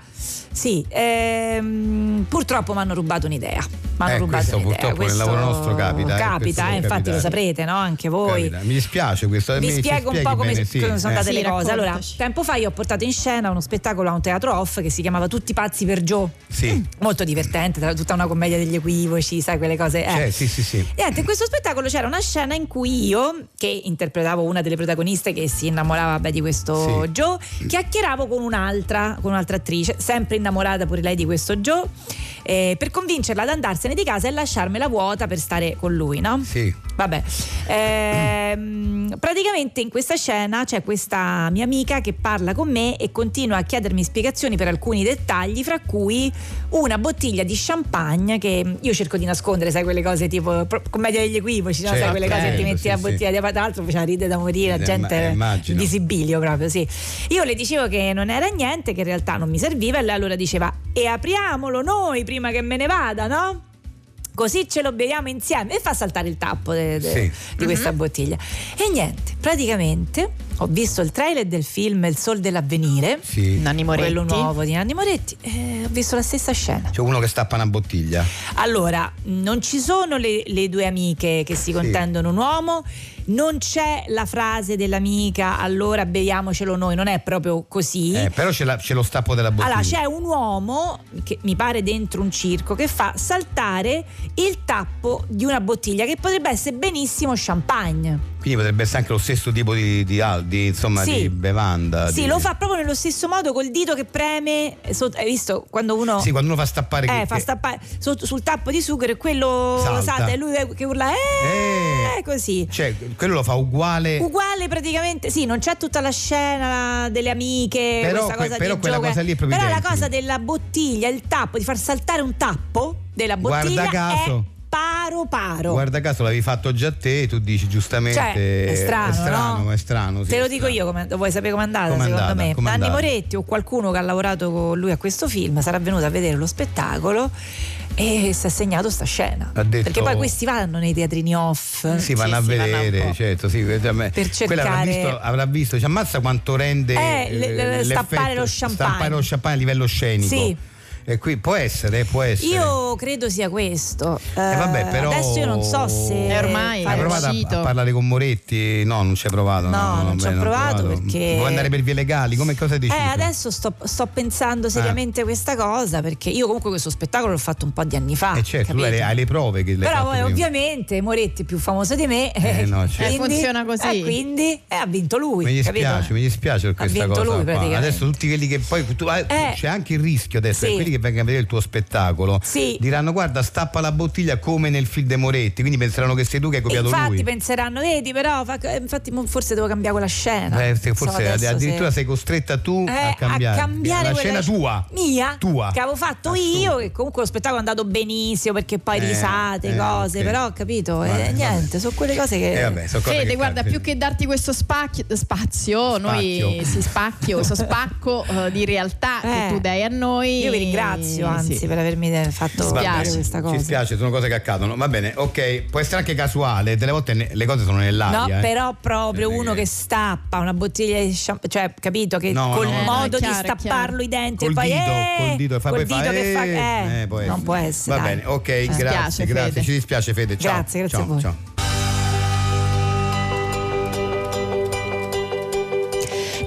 Sì, ehm, purtroppo mi hanno rubato un'idea. Mi hanno Eh, rubato questo un'idea. purtroppo nel lavoro nostro capita, eh, Capita, questo eh, infatti lo saprete, no? Anche voi. Capita. Mi dispiace questo. Vi mi- ci spiego un po' come, bene, sì. come sono Eh. andate Sì, le cose. Allora, tempo fa io ho portato in scena uno spettacolo a un teatro off che si chiamava Tutti pazzi per Joe. Sì. Molto divertente, tutta una commedia degli equivoci, sai, quelle cose. eh. Cioè, sì, sì, sì. Niente, in questo spettacolo c'era una scena in cui io, che interpretavo una delle protagoniste che si innamorava vabbè, di questo Sì. Joe, chiacchieravo con un'altra, con un'altra attrice, sempre innamorata pure lei di questo Joe, eh, per convincerla ad andarsene di casa e lasciarmela vuota per stare con lui, no? Sì. Vabbè, Ehm, praticamente in questa scena c'è questa mia amica che parla con me e continua a chiedermi spiegazioni per alcuni dettagli, fra cui una bottiglia di champagne che io cerco di nascondere, sai, quelle cose tipo commedia degli equivoci, no? sai, Certo, quelle cose che ti certo, metti sì, la sì. bottiglia di tra l'altro faceva ridere da morire, la Eh, gente ma- immagino. visibilio proprio, sì. Io le dicevo che non era niente, che in realtà non mi serviva e lei allora diceva "E apriamolo noi prima che me ne vada, no?" Così ce lo beviamo insieme e fa saltare il tappo de- de- Sì. di questa bottiglia. E niente, praticamente ho visto il trailer del film Il Sol dell'avvenire, Sì. Nanni Moretti. quello nuovo di Nanni Moretti, e ho visto la stessa scena. C'è uno che stappa una bottiglia. Allora, non ci sono le, le due amiche che si contendono un uomo, non c'è la frase dell'amica allora beviamocelo noi, non è proprio così. Eh, però c'è, la- c'è lo stappo della bottiglia. Allora, c'è un uomo che mi pare dentro un circo che fa saltare il tappo di una bottiglia che potrebbe essere benissimo champagne. Quindi potrebbe essere anche lo stesso tipo di, di, di, insomma, Sì. di bevanda. Sì, lo fa proprio nello stesso modo col dito che preme. sotto- hai visto quando uno. Sì, quando uno fa stappare eh, che- fa stappare sotto- sul tappo di sughero e quello Salta. salta e lui che urla eh, Eh. così. Cioè, quello lo fa uguale. Uguale praticamente, sì, non c'è tutta la scena delle amiche, Però questa que- cosa però di quella gioco, cosa lì è proprio Però la identica. cosa della bottiglia, il tappo, di far saltare un tappo della Guarda bottiglia caso. è paro paro. Guarda caso l'avevi fatto già te, tu dici giustamente. Cioè, è strano, È strano, no? è strano. sì, Te lo dico strano. io, vuoi sapere com'è andata? Com'è secondo andata? me, Com'è andata? Moretti o qualcuno che ha lavorato con lui a questo film sarà venuto a vedere lo spettacolo e si è segnato sta scena. Detto- Perché poi questi vanno nei teatrini off. Sì, vanno a sì, vedere, po'. certo, sì, me- Per quella avrà cercare- visto, avrà visto, cioè, ammazza quanto rende Eh, le- le- l'effetto, stappare lo champagne. stappare lo champagne a livello scenico. Sì. E qui può essere, può essere. Io credo sia questo. Eh, vabbè, però Adesso io non so se. E ormai Hai è provato a, a parlare con Moretti? No, non ci hai provato. No, non ci ho vabbè, provato perché- Vuoi andare per vie legali? Come cosa dici? Eh, adesso sto, sto pensando seriamente questa cosa perché io comunque questo spettacolo l'ho fatto un po' di anni fa. Eh certo, tu hai, capito? le- hai le prove che l'hai Però fatto poi ovviamente Moretti è più famoso di me. Eh, no, certo. Eh, funziona così. E quindi eh, ha vinto lui. Mi dispiace, capito? mi dispiace per Ha questa vinto cosa. lui. Adesso tutti quelli che poi tu- ah, Eh. c'è anche il rischio adesso Sì. quelli che vengono a vedere il tuo spettacolo Sì. diranno guarda stappa la bottiglia come nel film De Moretti, quindi penseranno che sei tu che hai copiato infatti lui. penseranno, vedi, però fa- eh, infatti forse devo cambiare quella scena. Eh, se So forse adesso addirittura se- sei costretta tu Eh, a cambiare, cambiare la scena sc- tua. Mia? Tua. Che avevo fatto Assurdo. io, che comunque lo spettacolo è andato benissimo perché poi Eh, risate, eh, cose, ok. però ho capito, Vabbè, eh, vabbè. niente, sono quelle cose che... Eh, vabbè, cose Fede, che guarda, più che darti questo spacchio, spazio, noi Spacchio. si spacchio, questo spacco eh, di realtà che tu dai a noi. Io vi ringrazio, anzi, Sì. per avermi eh, fatto bene, questa cosa. Ci spiace, sono cose che accadono. Va bene, ok, può essere anche casuale, delle volte ne- le cose sono nell'aria. No, eh. però proprio uno che stappa una bottiglia di champagne, cioè, capito? Che No, col no, modo Eh, di chiaro, stapparlo i denti Col e poi dito, eh, col dito, fa, col poi fa, dito che fa eh, eh, può non può essere. Va dai. bene, ok, Ci grazie, spiace, grazie. Fede. Ci dispiace Fede, ciao. Grazie, grazie ciao, a voi. ciao.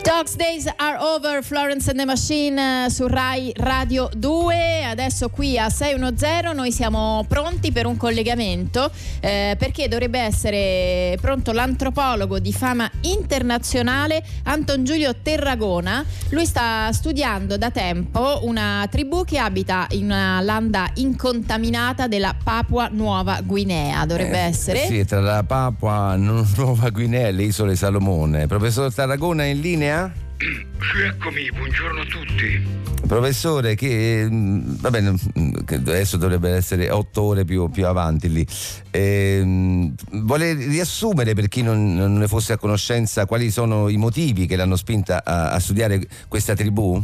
Dogs Days are over, Florence and the Machine eh, su Rai Radio 2. Adesso qui a 610 noi siamo pronti per un collegamento eh, perché dovrebbe essere pronto l'antropologo di fama internazionale Anton Giulio Terragona. Lui sta studiando da tempo una tribù che abita in una landa incontaminata della Papua Nuova Guinea. Dovrebbe Eh, essere. Sì, tra la Papua Nu- Nuova Guinea e le isole Salomone. Professor Tarragona in linea? Eccomi, buongiorno a tutti. Professore, che mm, va bene, mm, adesso dovrebbe essere otto ore più, più avanti lì. Ehm, vuole riassumere per chi non, non ne fosse a conoscenza quali sono i motivi che l'hanno spinta a, a studiare questa tribù?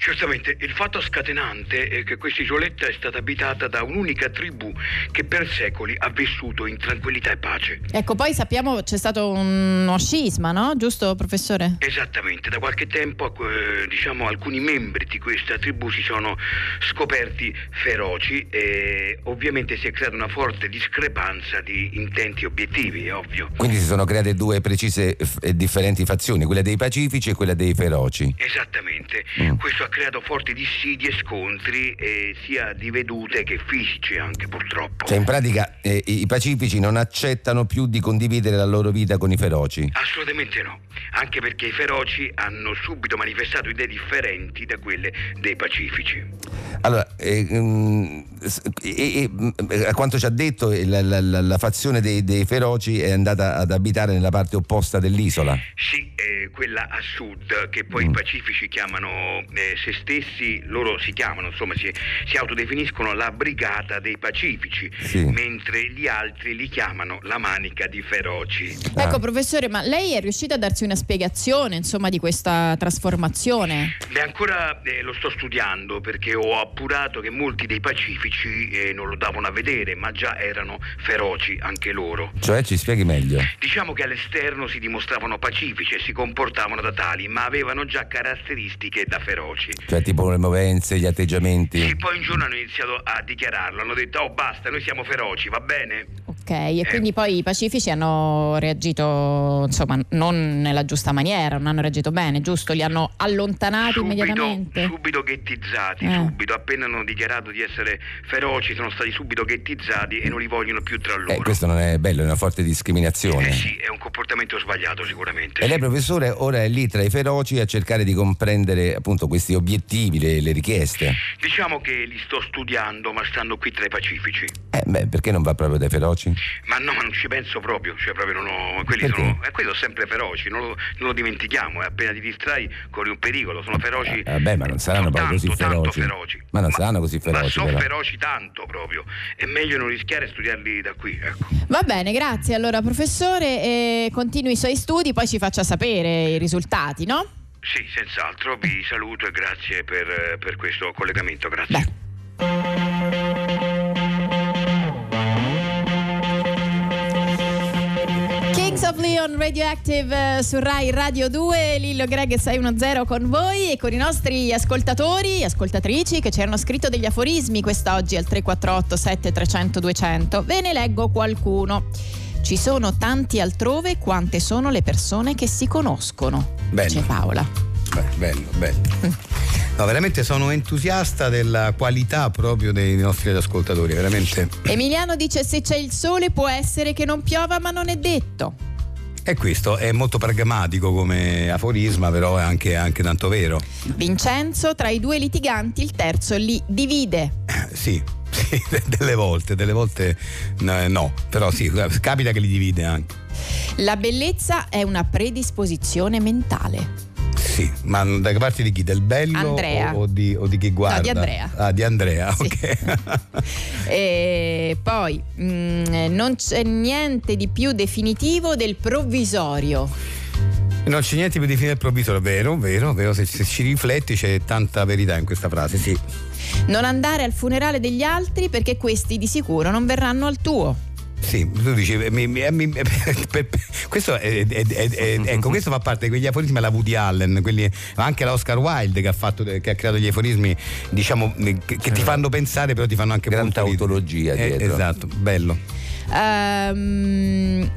Certamente, il fatto scatenante è che questa isoletta è stata abitata da un'unica tribù che per secoli ha vissuto in tranquillità e pace. Ecco, poi sappiamo c'è stato uno scisma, no? Giusto, professore? Esattamente, da qualche tempo eh, diciamo alcuni membri di questa tribù si sono scoperti feroci e ovviamente si è creata una forte discrepanza di intenti e obiettivi, è ovvio. Quindi si sono create due precise e differenti fazioni, quella dei pacifici e quella dei feroci. Esattamente, Mm. questo ha creato forti dissidi e scontri eh, sia di vedute che fisici anche purtroppo. Cioè in pratica eh, i pacifici non accettano più di condividere la loro vita con i feroci. Assolutamente no, anche perché i feroci hanno subito manifestato idee differenti da quelle dei pacifici. Allora, eh, mm, s- e- e, mm, a quanto ci ha detto, eh, la, la- la- la fazione dei, dei feroci è andata ad abitare nella parte opposta dell'isola. Sì, eh, quella a sud, che poi i pacifici chiamano eh, se stessi, loro si chiamano, insomma, si, si autodefiniscono la brigata dei pacifici, Sì. mentre gli altri li chiamano la manica di feroci. Ecco, professore, ma lei è riuscita a darsi una spiegazione, insomma, di questa trasformazione? Beh, ancora eh, lo sto studiando perché ho appurato che molti dei pacifici eh, non lo davano a vedere, ma già erano feroci anche loro. Cioè, ci spieghi meglio. Diciamo che all'esterno si dimostravano pacifici e si comportavano da tali, ma avevano già caratteristiche da feroci. Cioè, tipo le movenze, gli atteggiamenti. Sì, poi un giorno hanno iniziato a dichiararlo, hanno detto oh basta, noi siamo feroci, va bene? Ok, e quindi poi i pacifici hanno reagito, insomma, non nella giusta maniera, non hanno reagito bene, giusto? Li hanno allontanati immediatamente? subito ghettizzati, Eh. subito, appena hanno dichiarato di essere feroci sono stati subito ghettizzati e non li vogliono più tra loro. Eh, questo non è bello, è una forte discriminazione. Eh sì, è un comportamento sbagliato sicuramente. E lei, professore, ora è lì tra i feroci a cercare di comprendere appunto questi obiettivi, le, le richieste. Diciamo che li sto studiando, ma stanno qui tra i pacifici. Eh, beh, perché non va proprio dai feroci? Ma no, ma non ci penso proprio, cioè proprio non ho. Quelli Perché? sono. Eh, quelli sono sempre feroci, non lo, non lo dimentichiamo, e appena ti distrai corri un pericolo, sono feroci. Eh, vabbè, ma non saranno poi tanto, così feroci. feroci. Ma non saranno così Ma feroci, sono però. feroci tanto proprio. È meglio non rischiare e studiarli da qui, ecco. Va bene, grazie. Allora, professore, eh, continui i suoi studi, poi ci faccia sapere i risultati, no? Sì, senz'altro, vi saluto e grazie per, per questo collegamento, grazie. Kings of Leon Radioactive eh, su Rai Radio 2, Lillo Greg 610 con voi e con i nostri ascoltatori, ascoltatrici che ci hanno scritto degli aforismi quest'oggi al 348 7300 200. Ve ne leggo qualcuno. Ci sono tanti altrove quante sono le persone che si conoscono. Bello. C'è Paola. Beh, bello, bello. No, veramente sono entusiasta della qualità proprio dei nostri ascoltatori, veramente. Emiliano dice se c'è il sole può essere che non piova ma non è detto. E questo è molto pragmatico come aforisma, però è anche, anche tanto vero. Vincenzo tra i due litiganti il terzo li divide. Eh, Sì, sì, delle volte, delle volte no, no, però sì, capita che li divide anche. La bellezza è una predisposizione mentale. Sì, ma da parte di chi? Del bello Andrea. O, o di, o di chi guarda? di Andrea. Ah, di Andrea, Sì. ok. E poi mm, non c'è niente di più definitivo del provvisorio. Non c'è niente più di fine del provvisorio, vero, vero, vero. Se, se ci rifletti c'è tanta verità in questa frase, sì. Non andare al funerale degli altri perché questi di sicuro non verranno al tuo. Sì, tu dici, mi- mi- mi- per- per- questo, è, è- è- è- ecco, questo fa parte di quegli aforismi alla Woody Allen, quelli, ma anche la Oscar Wilde che ha, fatto, che ha creato gli aforismi, diciamo, che, che ti fanno pensare, però ti fanno anche Gran molto ridere. tautologia Eh, esatto, bello. Ehm,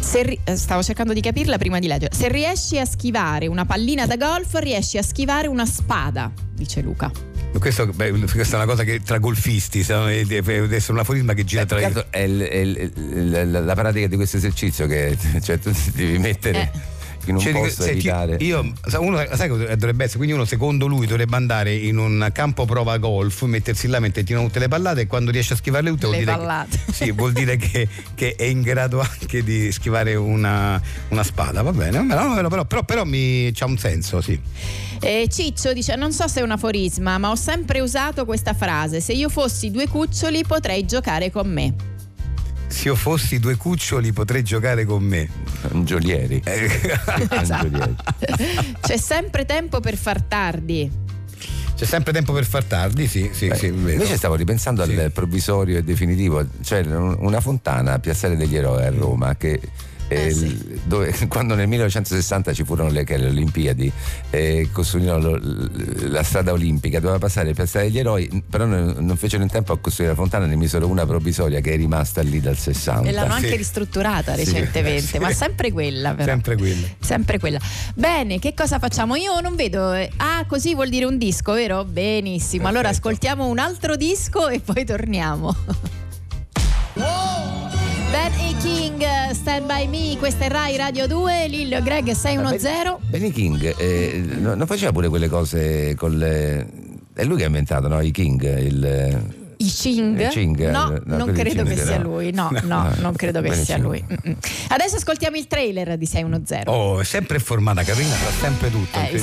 se eh, stavo cercando di capirla prima di leggere. Se riesci a schivare una pallina da golf, riesci a schivare una spada, dice Luca. Questo, beh, questa è una cosa che tra golfisti, deve essere un aforisma che gira Eh, tra i è il- è il- la, la- pratica di questo esercizio che cioè, tu devi mettere Eh. In un Cioè, posto senti, evitare. io, uno, sai cosa dovrebbe essere? Quindi uno secondo lui dovrebbe andare in un campo prova golf, mettersi là, mentre tirano tutte le pallate e quando riesce a schivarle tutte vuol Le dire. Che, sì, vuol dire che, che è in grado anche di schivare una, una spada, va bene? Va bene, però, però, però, però mi, c'ha un senso, sì. E Ciccio dice: Non so se è un aforisma, ma ho sempre usato questa frase: Se io fossi due cuccioli potrei giocare con me. Se io fossi due cuccioli potrei giocare con me. Angiolieri. Angiolieri. C'è sempre tempo per far tardi. C'è sempre tempo per far tardi, sì, sì, sì, è vero. Invece stavo ripensando Sì. al provvisorio e definitivo, cioè un- una fontana a Piazzale degli Eroi a Roma che eh, Eh, sì. dove- quando nel 1960 ci furono le, le Olimpiadi eh, costruirono lo- la strada olimpica doveva passare il Piazzale degli Eroi però non, non fecero in tempo a costruire la fontana ne misero una provvisoria che è rimasta lì dal 60 E l'hanno anche Sì. ristrutturata Sì, recentemente, sì. ma sempre quella però. Sempre quello. Sempre quella. Bene, che cosa facciamo? Io non vedo. eh, Ah, così vuol dire un disco, vero? Benissimo. Allora Perfetto. ascoltiamo un altro disco e poi torniamo. Ben E. King, Stand By Me, questa è Rai Radio 2, Lillo Greg 610. Benny King eh, no- non faceva pure quelle cose con le... è lui che ha inventato no? i King il, I Ching? I Ching, no, eh, no, non credo Ching che sia no. lui. No, no, No, non credo che sia Ching. lui. Mm-mm. Adesso ascoltiamo il trailer di 610. Oh, è sempre formata, Carolina sa sempre tutto. Eh.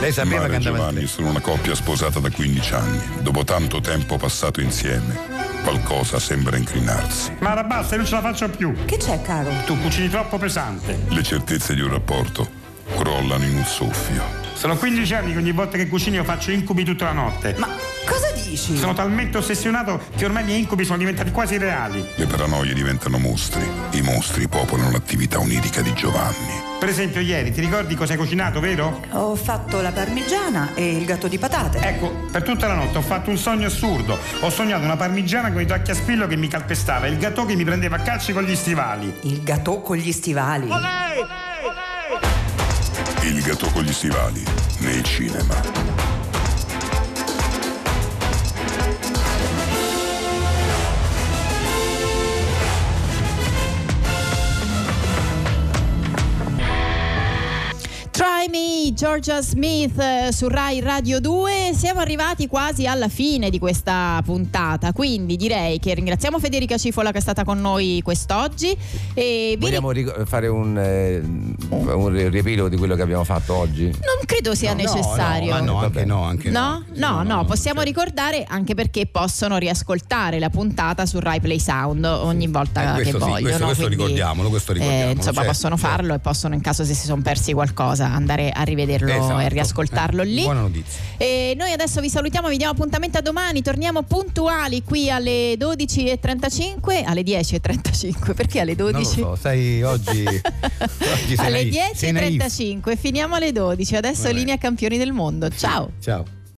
Lei sapeva Mara che e andava Giovanni sono una coppia sposata da 15 anni. Dopo tanto tempo passato insieme, qualcosa sembra incrinarsi. Mara basta, io non ce la faccio più. Che c'è, caro? Tu cucini troppo pesante. Le certezze di un rapporto crollano in un soffio. Sono 15 anni che ogni volta che cucini io faccio incubi tutta la notte. Ma cosa dici? Sono talmente ossessionato che ormai i miei incubi sono diventati quasi reali. Le paranoie diventano mostri. I mostri popolano l'attività onirica di Giovanni. Per esempio, ieri ti ricordi cosa hai cucinato, vero? Ho fatto la parmigiana e il gatto di patate. Ecco, per tutta la notte ho fatto un sogno assurdo. Ho sognato una parmigiana con i tacchi a spillo che mi calpestava e il gatto che mi prendeva a calci con gli stivali. Il gatto con gli stivali. Il gatto con gli stivali nel cinema. Try Me, Georgia Smith eh, su Rai Radio 2. Siamo arrivati quasi alla fine di questa puntata, quindi direi che ringraziamo Federica Cifola che è stata con noi quest'oggi. E vi vogliamo ric- fare un, eh, un riepilogo di quello che abbiamo fatto oggi Non credo sia No, necessario. No, no, anche no, anche No? No, no, possiamo ricordare anche perché possono riascoltare la puntata su Rai Play Sound ogni volta Eh, che sì, vogliono. questo- questo quindi, ricordiamolo, questo ricordiamolo, eh, insomma, certo, possono certo. farlo e possono, in caso se si sono persi qualcosa, andare a rivederlo Esatto. e riascoltarlo Eh, lì. Buona notizia. E noi adesso vi salutiamo, vi diamo appuntamento a domani, torniamo puntuali qui alle 12.35, alle 10.35, perché alle 12? Non lo so, sai, oggi, oggi alle naif, sei naif. 10.35, finiamo alle 12, adesso Vabbè. linea campioni del mondo. Ciao! Ciao.